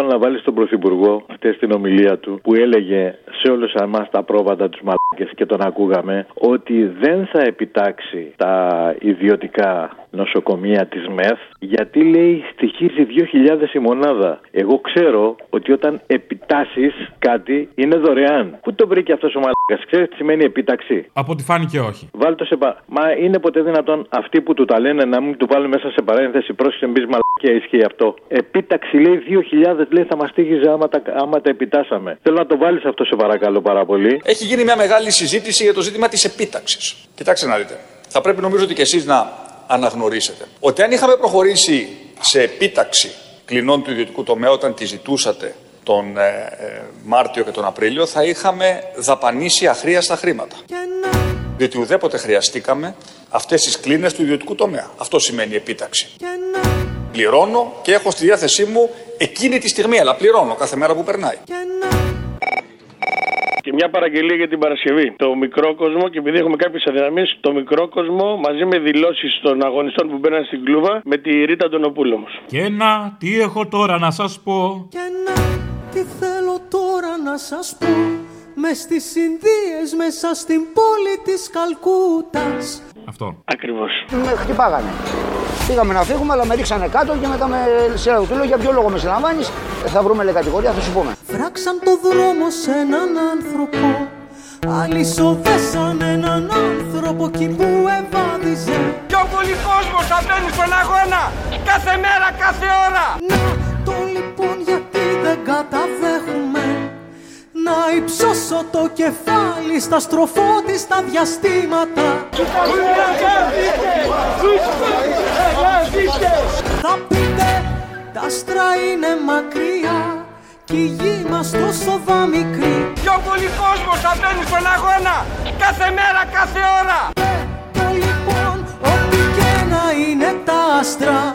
λοιπόν να βάλεις τον Πρωθυπουργό χτες στην ομιλία του που έλεγε σε όλους εμάς τα πρόβατα τους μαλάκες και τον ακούγαμε ότι δεν θα επιτάξει τα ιδιωτικά νοσοκομεία της ΜΕΘ γιατί λέει στοιχίζει 2.000 η μονάδα. Εγώ ξέρω ότι όταν επιτάσεις κάτι είναι δωρεάν. Πού το βρήκε αυτός ο μαλάκας, ξέρεις τι σημαίνει επίταξη; Από ό,τι φάνηκε όχι. Βάλτε το σε πα... Μα είναι ποτέ δυνατόν αυτοί που του τα λένε να μην του βάλουν μέσα σε παρένθεση πρόσεχε μπεις μαλακία ισχύει αυτό. Επίταξη λέει 2.000 λέει θα μας τύχιζε άμα τα, άμα τα επιτάσαμε. Θέλω να το βάλεις αυτό σε παρακαλώ πάρα πολύ. Έχει γίνει μια μεγάλη συζήτηση για το ζήτημα της επίταξης. Κοιτάξτε να δείτε. Θα πρέπει νομίζω ότι και εσείς να αναγνωρίσετε ότι αν είχαμε προχωρήσει σε επίταξη κλινών του ιδιωτικού τομέα όταν τη ζητούσατε τον ε, ε, Μάρτιο και τον Απρίλιο θα είχαμε δαπανίσει αχρίαστα χρήματα. Διότι ουδέποτε χρειαστήκαμε αυτές τις κλίνες του ιδιωτικού τομέα. Αυτό σημαίνει επίταξη. Πληρώνω και έχω στη διάθεσή μου εκείνη τη στιγμή, αλλά πληρώνω κάθε μέρα που περνάει. Και μια παραγγελία για την Παρασκευή. Το μικρό κόσμο, και επειδή έχουμε κάποιες αδυναμίες, το μικρό κόσμο μαζί με δηλώσεις των αγωνιστών που μπαίναν στην κλούβα με τη Ρίτα Ντονοπούλου όμως. Και να, τι έχω τώρα να σας πω. Και να, τι θέλω τώρα να σας πω. Μες στις Ινδίε μέσα στην πόλη της Καλκούτας. Αυτό. Ακριβώς. Με χτυπάγανε. Πήγαμε να φύγουμε, αλλά με ρίξανε κάτω και μετά με σειρά του λέω για ποιο λόγο με συλλαμβάνεις. Θα βρούμε λέει κατηγορία, θα σου πούμε. Φράξαν το δρόμο σε έναν άνθρωπο. Άλλοι σοβέσαν έναν άνθρωπο εκεί που ευάδιζε. Πιο πολύ κόσμο θα μπαίνει στον αγώνα. Κάθε μέρα, κάθε ώρα. Να το λοιπόν γιατί δεν καταδέχουμε να υψώσω το κεφάλι στα στροφότιστα διαστήματα Θα πείτε τα άστρα είναι μακριά κι η γη μας τόσο μικρή Πιο πολύ κόσμο θα μπαίνει στον αγώνα. Κάθε μέρα, κάθε ώρα. Το λοιπόν ό,τι και να είναι τα άστρα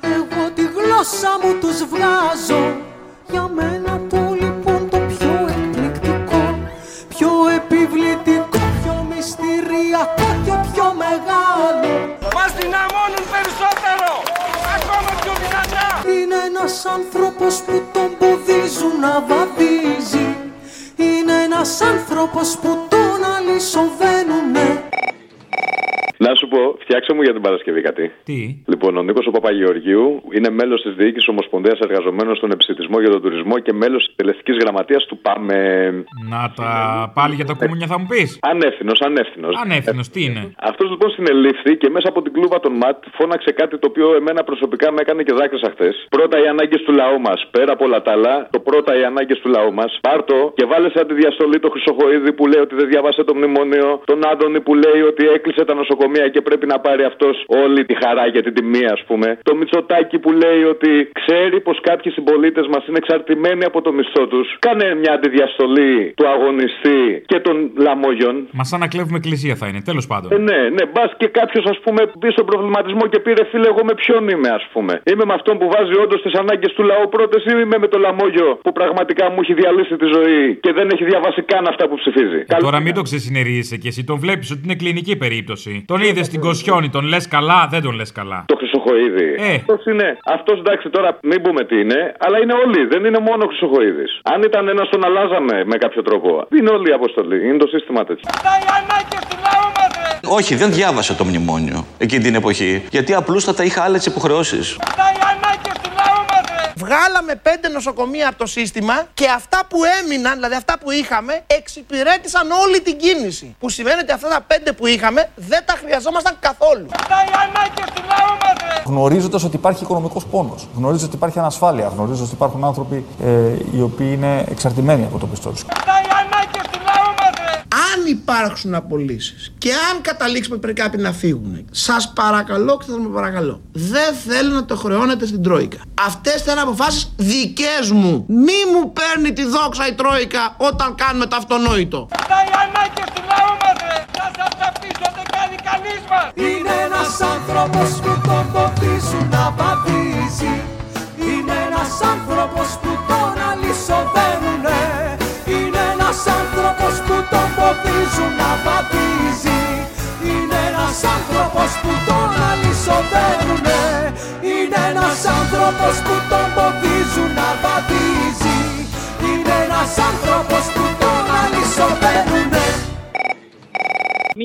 Εγώ τη γλώσσα μου τους βγάζω Για μένα το λοιπόν το ένας άνθρωπος που τον ποδίζουν να βαδίζει. Είναι ένας άνθρωπος που τον αλυσοβαίνουνε Να σου πω, φτιάξε μου για την Παρασκευή κάτι. Τι; Λοιπόν, ο Νίκος ο Παπαγεωργίου είναι μέλος της Διοίκησης Ομοσπονδίας Εργαζομένων στον Επιστημισμό για τον Τουρισμό και μέλος της Τελεστική Γραμματείας του ΠΑΜΕ. Να τα πάλι για τα κούμουνια θα μου πεις; Ανεύθυνος, ανεύθυνος. Ανεύθυνος, τι είναι; Αυτός λοιπόν συνελήφθη και μέσα από την κλούβα των ΜΑΤ φώναξε κάτι το οποίο εμένα προσωπικά με έκανε και δάκρυσα χθες. Πρώτα οι ανάγκες του λαού μας. Πέρα από όλα τα άλλα, το πρώτα οι ανάγκες του λαού μας. Πάρτο και βάλε σαν τη διαστολή το Χρυσοχοίδη που λέει ότι δεν διάβασε το μνημόνιο. Τον Άντωνη που λέει ότι έκλεισε τα νοσοκομεία και πρέπει να πάρει αυτός όλη τη χαρά για την τιμή, ας πούμε. Το Μητσοτάκι που λέει ότι ξέρει πως κάποιοι συμπολίτες μας είναι εξαρτημένοι από το μισθό τους. Κάνε μια αντιδιαστολή του αγωνιστή και των λαμόγιων. Μας σαν να κλέβουμε εκκλησία θα είναι, τέλος πάντων. Ε, ναι, ναι, μπας και κάποιος ας πούμε μπει στον προβληματισμό και πήρε φίλε, εγώ με ποιον είμαι, ας πούμε. Είμαι με αυτόν που βάζει όντως τις ανάγκες του λαού πρώτες ή είμαι με το λαμόγιο που πραγματικά μου έχει διαλύσει τη ζωή και δεν έχει διαβάσει καν αυτά που ψηφίζει. Ε, Τώρα μην το ξεσυνερίζεσαι κι εσύ. Τον βλέπεις ότι είναι κλινική περίπτωση. Τον είδε στην Κοσιόνη, τον λες καλά, δεν τον λες καλά. Το Χρυσοχοίδη. Ε. Αυτός είναι. Αυτός εντάξει τώρα μην πούμε τι είναι, αλλά είναι όλοι. Δεν είναι μόνο ο Χρυσοχοίδης. Αν ήταν ένας, τον αλλάζαμε με κάποιο τρόπο. Είναι όλη η αποστολή. Είναι το σύστημα τέτοιο. Τα οι ανάγκε του λαού μας, ρε. Όχι, δεν διάβασε το μνημόνιο εκείνη την εποχή. Γιατί απλούστατα είχα άλλες υποχρεώσεις. Τα οι ανάγκε του λαού μας, ρε. Βγάλαμε πέντε νοσοκομεία από το σύστημα και αυτά που έμειναν, δηλαδή αυτά που είχαμε, εξυπηρέτησαν όλη την κίνηση. Που σημαίνει ότι αυτά τα πέντε που είχαμε δεν τα χρειαζόμασταν καθόλου. Τα οι ανάγκε του λαού μας, ρε. Γνωρίζοντας ότι υπάρχει οικονομικός πόνος, γνωρίζοντας ότι υπάρχει ανασφάλεια, γνωρίζοντας ότι υπάρχουν άνθρωποι ε, οι οποίοι είναι εξαρτημένοι από το πιστό τους. Τα οι ανάγκε του λαού μα, ρε. Αν υπάρξουν απολύσεις και αν καταλήξουμε πρέπει κάποιοι να φύγουν, σας παρακαλώ και θα με παρακαλώ, δεν θέλω να το χρεώνετε στην Τρόικα. Αυτές θα είναι αποφάσεις δικές μου. Μη μου παίρνει τη δόξα η Τρόικα όταν κάνουμε το αυτονόητο. Τα οι ανάγκες του λαού μας, ρε. Θα σας αφήσω, δεν κάνει κανείς μας. Είναι ένας άνθρωπος που τον φοβίζουν να βαδίζει Είναι ένας άνθρωπος που Σου να βαδίζει. Είναι ένας άνθρωπος που τον αλυσοδεύουνε Είναι ένας άνθρωπος που τον ποδίζουν να βαδίζει. Είναι ένας άνθρωπος που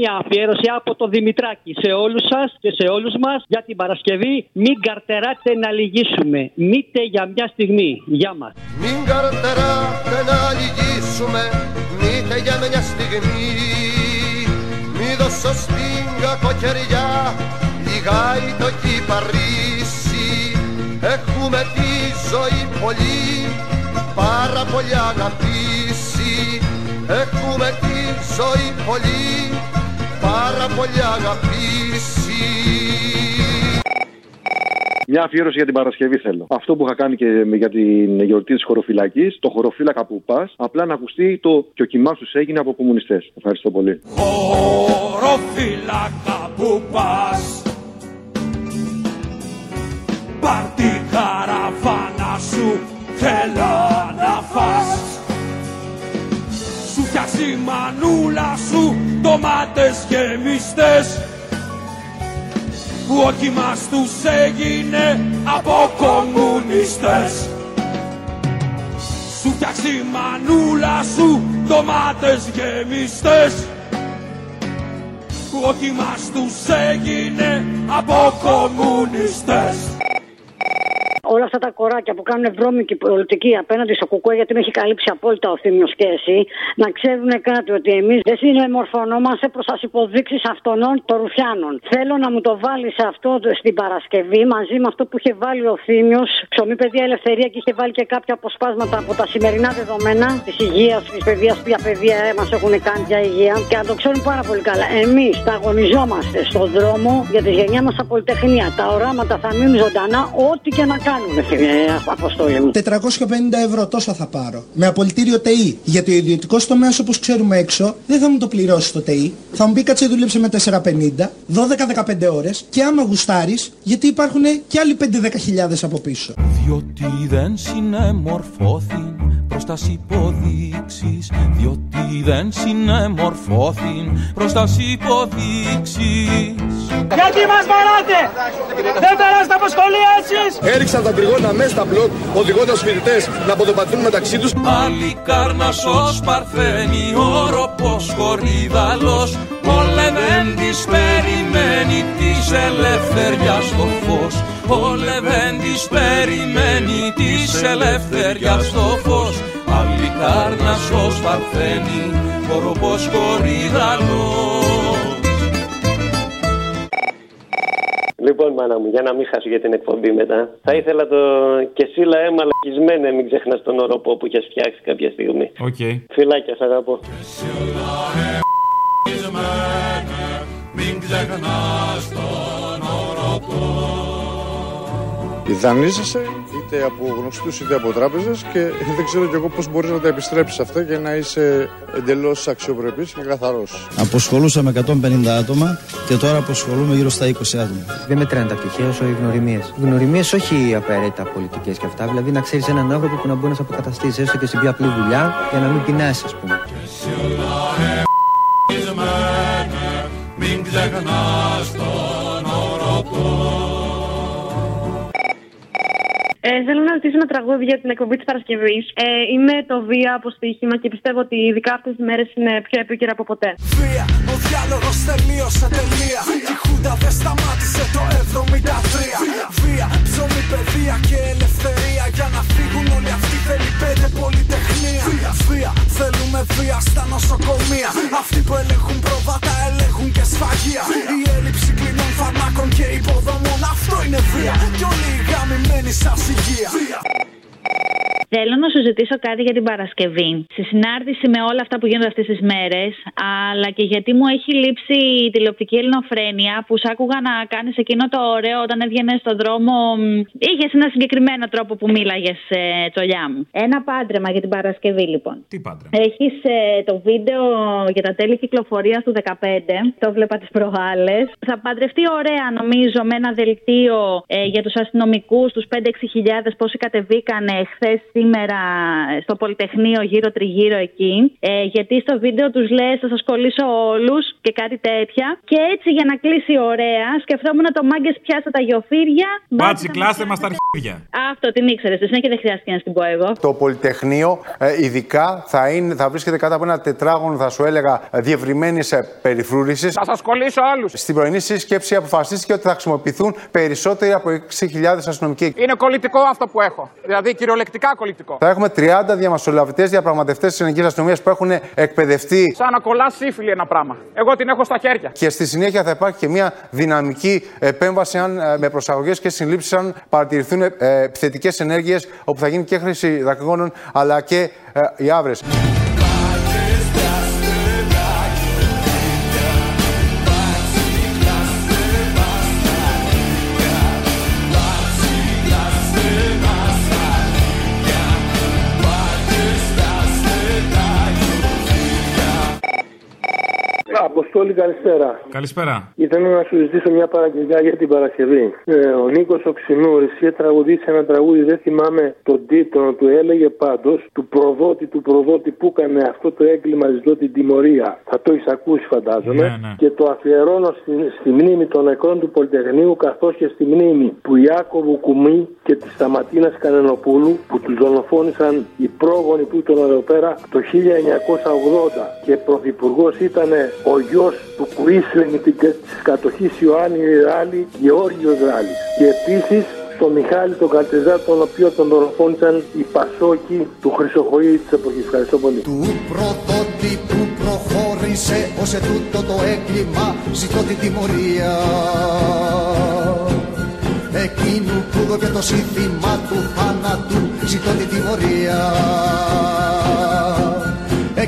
Μία αφιέρωση από το Δημητράκη σε όλους σας και σε όλους μας για την Παρασκευή. Μην καρτεράτε να λυγίσουμε. Μήτε για μια στιγμή. Γεια μας. Μην καρτεράτε να λυγίσουμε Μήτε για μια στιγμή Μη δώσω στην κακοκαιριά Λιγάει το κυπαρίσι Έχουμε τη ζωή πολύ Πάρα πολύ αγαπήσει Έχουμε τη ζωή πολύ Πάρα πολύ αγαπήσει Μια αφιέρωση για την Παρασκευή θέλω. Αυτό που είχα κάνει και με- για την γιορτή της χωροφυλακής, το χωροφύλακα που πας, απλά να ακουστεί το και ο κοιμάς τους έγινε από κομμουνιστές. Ευχαριστώ πολύ. Χωροφύλακα που πας Πάρ' τη καραβάνα σου θέλω να φας Σου φτιάξει η μανούλα σου ντομάτες γεμιστές που ο κοιμάς τους έγινε από κομμουνιστές. Σου φτιάξει η μανούλα σου ντομάτες γεμιστές που ο κοιμάς τους έγινε από κομμουνιστές. όλα αυτά τα κοράκια που κάνουν βρώμικη πολιτική απέναντι στο κουκουέ, γιατί με έχει καλύψει απόλυτα ο Θήμιος και εσύ, να ξέρουν κάτι ότι εμείς δεν συνεμορφωνόμαστε προς τις υποδείξεις αυτών των Ρουφιάνων. Θέλω να μου το βάλει αυτό το- στην Παρασκευή μαζί με αυτό που είχε βάλει ο Θήμιος, ψωμί, παιδεία, ελευθερία και είχε βάλει και κάποια αποσπάσματα από τα σημερινά δεδομένα της υγείας, της παιδείας, ποια παιδεία μας έχουν κάνει για υγεία και να το ξέρουν πάρα πολύ καλά. Εμείς θα αγωνιζόμαστε στον δρόμο για τη γενιά μας από πολυτεχνία. Τα οράματα θα μείνουν ζωντανά, ό,τι και να κάνουν, φίλε Αποστόλη μου. 450 ευρώ τόσα θα πάρω. Με απολυτήριο ΤΕΗ. Γιατί ο ιδιωτικό τομέα, όπως ξέρουμε έξω, δεν θα μου το πληρώσει το ΤΕΗ. Θα μου πει κάτσε δούλεψε με 450, 12-15 ώρες και άμα γουστάρεις, γιατί υπάρχουν και άλλοι 5-10 χιλιάδες από πίσω. Διότι δεν συνεμορφώθην προς τας υποδείξεις Διότι δεν συνεμορφώθην προς τας υποδείξεις Γιατί μας βαράτε! Δεν περάσετε από σχολεία εσείς! Έριξαν τα τριγώνα μέσα στα μπλοκ, οδηγώντας του φοιτητές να ποδοπατούν μεταξύ τους. Άλλη κάρνασος παρθένει όροπος χορίδαλος Όλε δεν της περιμένει της ελευθεριάς το φως Όλε δεν της περιμένει της ελευθεριάς το φως Άλλη κάρνασσος Παρθένι Ωρωπός Κορυδαλλός Λοιπόν, μάνα μου, για να μην χάσω για την εκπομπή μετά. Θα ήθελα το. και εσύ, λαέ, μαλακισμένε, μην ξεχνάς τον Ωρωπό που έχει φτιάξει κάποια στιγμή. Οκ. Φιλάκια, σ' αγαπώ. Μην ξεχνάς τον Ωρωπό Δανείζεσαι είτε από γνωστούς είτε από τράπεζες και δεν ξέρω κι εγώ πώς μπορείς να τα επιστρέψεις αυτά και να είσαι εντελώς αξιοπρεπής και καθαρός. Αποσχολούσαμε 150 άτομα και τώρα αποσχολούμε γύρω στα 20 άτομα. Δεν μετράνε τα πτυχία όσο οι γνωριμίες. Γνωριμίες όχι απαραίτητα πολιτικές και αυτά. Δηλαδή να ξέρεις έναν άνθρωπο που να μπορεί να σε αποκαταστήσει έστω και στην πιο απλή δουλειά για να μην πεινάσεις, ας πούμε. Μην ξεχνάς Ε, θέλω να ρωτήσω ένα τραγούδι για την εκπομπή της Παρασκευής. Ε, είμαι το Βία από στοίχημα και πιστεύω ότι ειδικά αυτές τις μέρες είναι πιο επίκαιρα από ποτέ. Βία, ο διάλογος τελείωσε τελεία. Η Χούντα δεν σταμάτησε το 73 Βία, ψωμί, παιδεία και ελευθερία. Για να φύγουν όλοι αυτοί θέλει πέντε πολυτεχνία. Βία, θέλουμε βία στα νοσοκομεία. Αυτοί που ελέγχουν les arcilières Θέλω να σου ζητήσω κάτι για την Παρασκευή. Σε συνάρτηση με όλα αυτά που γίνονται αυτές τις μέρες, αλλά και γιατί μου έχει λείψει η τηλεοπτική ελληνοφρένεια που σ' άκουγα να κάνεις εκείνο το ωραίο όταν έβγαινες στον δρόμο. Είχες ένα συγκεκριμένο τρόπο που μίλαγες, ε, τσολιά μου. Ένα πάντρεμα για την Παρασκευή, λοιπόν. Τι πάντρεμα; Έχεις το βίντεο για τα τέλη κυκλοφορίας του 15. Το βλέπα τις προάλλες. Θα παντρευτεί ωραία, νομίζω, με ένα δελτίο ε, για τους αστυνομικούς, τους 5-6 χιλιάδες, πόσοι κατεβήκανε χθες στη σήμερα στο Πολυτεχνείο γύρω τριγύρω εκεί. Ε, γιατί στο βίντεο τους λε θα σας κολλήσω όλους και κάτι τέτοια. Και έτσι για να κλείσει ωραία, σκεφτόμουν το μάγκες πιάσα τα γιοφύρια. Μπάτσι, κλάστε μας τα αρχίδια. Αυτό την ήξερες. Στη συνέχεια δεν χρειάστηκε να την πω εγώ. Το Πολυτεχνείο ε, ειδικά θα, είναι, θα βρίσκεται κάτω από ένα τετράγωνο, θα σου έλεγα, διευρυμένη περιφρούρησης. Θα σας κολλήσω όλου. Στην πρωινή σύσκεψη αποφασίστηκε ότι θα χρησιμοποιηθούν περισσότεροι από 6.000 αστυνομικοί. Είναι κολλητικό αυτό που έχω. Δηλαδή κυριολεκτικά κολλητικό. Θα έχουμε 30 διαμεσολαβητές διαπραγματευτές της ελληνικής αστυνομίας που έχουν εκπαιδευτεί. Σαν να κολλά σύφυλλη ένα πράγμα. Εγώ την έχω στα χέρια. Και στη συνέχεια θα υπάρχει και μια δυναμική επέμβαση αν, ε, με προσαγωγές και συλλήψεις αν παρατηρηθούν ε, επιθετικές ενέργειες όπου θα γίνει και χρήση δακρυγόνων αλλά και ε, οι άβρες. Αποστόλη, καλησπέρα. Καλησπέρα. Ήθελα να σου ζητήσω μια παραγγελιά για την Παρασκευή. Ε, ο Νίκος Οξυνούρης είχε τραγουδήσει ένα τραγούδι, δεν θυμάμαι τον τίτλο του, έλεγε πάντως του προδότη του προδότη που έκανε αυτό το έγκλημα, ζητώ την τιμωρία. Θα το έχεις ακούσει, φαντάζομαι. Ναι, ναι. Και το αφιερώνω στη, στη μνήμη των νεκρών του Πολυτεχνείου, καθώς και στη μνήμη του Ιάκωβου Κουμί και της Σταματίνας Κανενοπούλου, που τους δολοφόνησαν οι πρόγονοι που ήταν εδώ πέρα το 1980. Και πρωθυπουργός ήταν ο γιος του Κουίσλεν της κατοχής Ιωάννη Ράλη, Γεώργιος Ράλης. Και επίσης στον Μιχάλη τον Καλτεζά, τον οποίο τον δολοφόνησαν οι Πασόκοι του Χρυσοχοή της εποχής. Ευχαριστώ πολύ. Του πρωτότυπου προχώρησε ως ετούτο το έγκλημα, ζητώ την τιμωρία. Εκείνου που δώκε το σύνθημα του θάνατου, ζητώ την τιμωρία.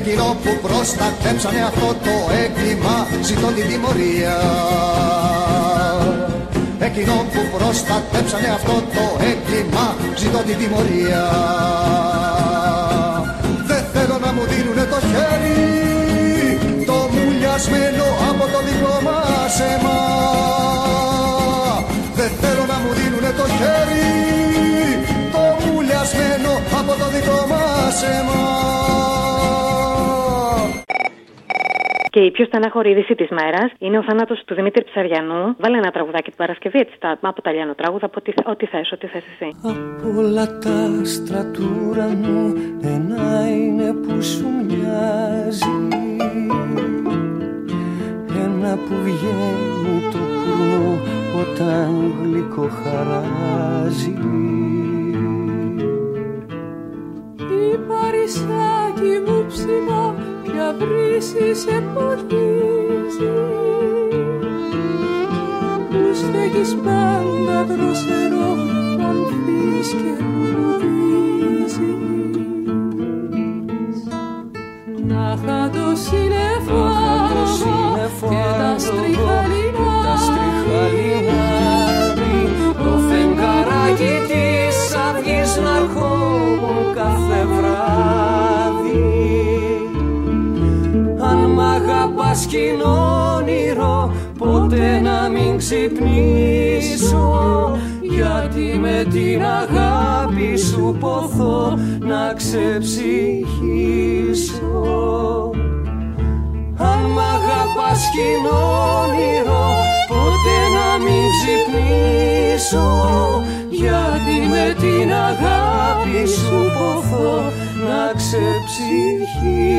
Εκείνο που προστατέψανε αυτό το έγκλημα. Ζητώ την τιμωρία. Εκείνο που προστατέψανε αυτό το έγκλημα. Ζητώ την τιμωρία. Δεν θέλω να μου δίνουνε το χέρι. Το μουλιασμένο από το δικό μας αίμα. Δεν θέλω να μου δίνουνε το χέρι. Το μουλιασμένο από το δικό μας αίμα Και η πιο στενάχωρη είδηση της μέρας είναι ο θάνατος του Δημήτρη Ψαριανού. Βάλε ένα τραγουδάκι την Παρασκευή, έτσι, τα, από τα Λιάνο τραγούδα, από ό,τι, ό,τι θες, ό,τι θες εσύ. Απ' όλα τα άστρα του ουρανού ένα είναι που σου μοιάζει Ένα που βγαίνει το πουρνό όταν γλυκό χαράζει Η παρισάκι μου ψηλά πια βρύση σε ποτίζεις. Μου στέκεις πάντα δροσερό ανθείς και λουδίζεις Να είχα το συννεφάρω και τα στριχαλινά αγαπάς κι είναι όνειρο ποτέ να μην ξυπνήσω. Γιατί με την αγάπη σου ποθώ να ξεψυχήσω. Αν μ' αγαπάς κι είναι όνειρο ποτέ να μην ξυπνήσω. Γιατί με την αγάπη σου ποθώ να ξεψυχήσω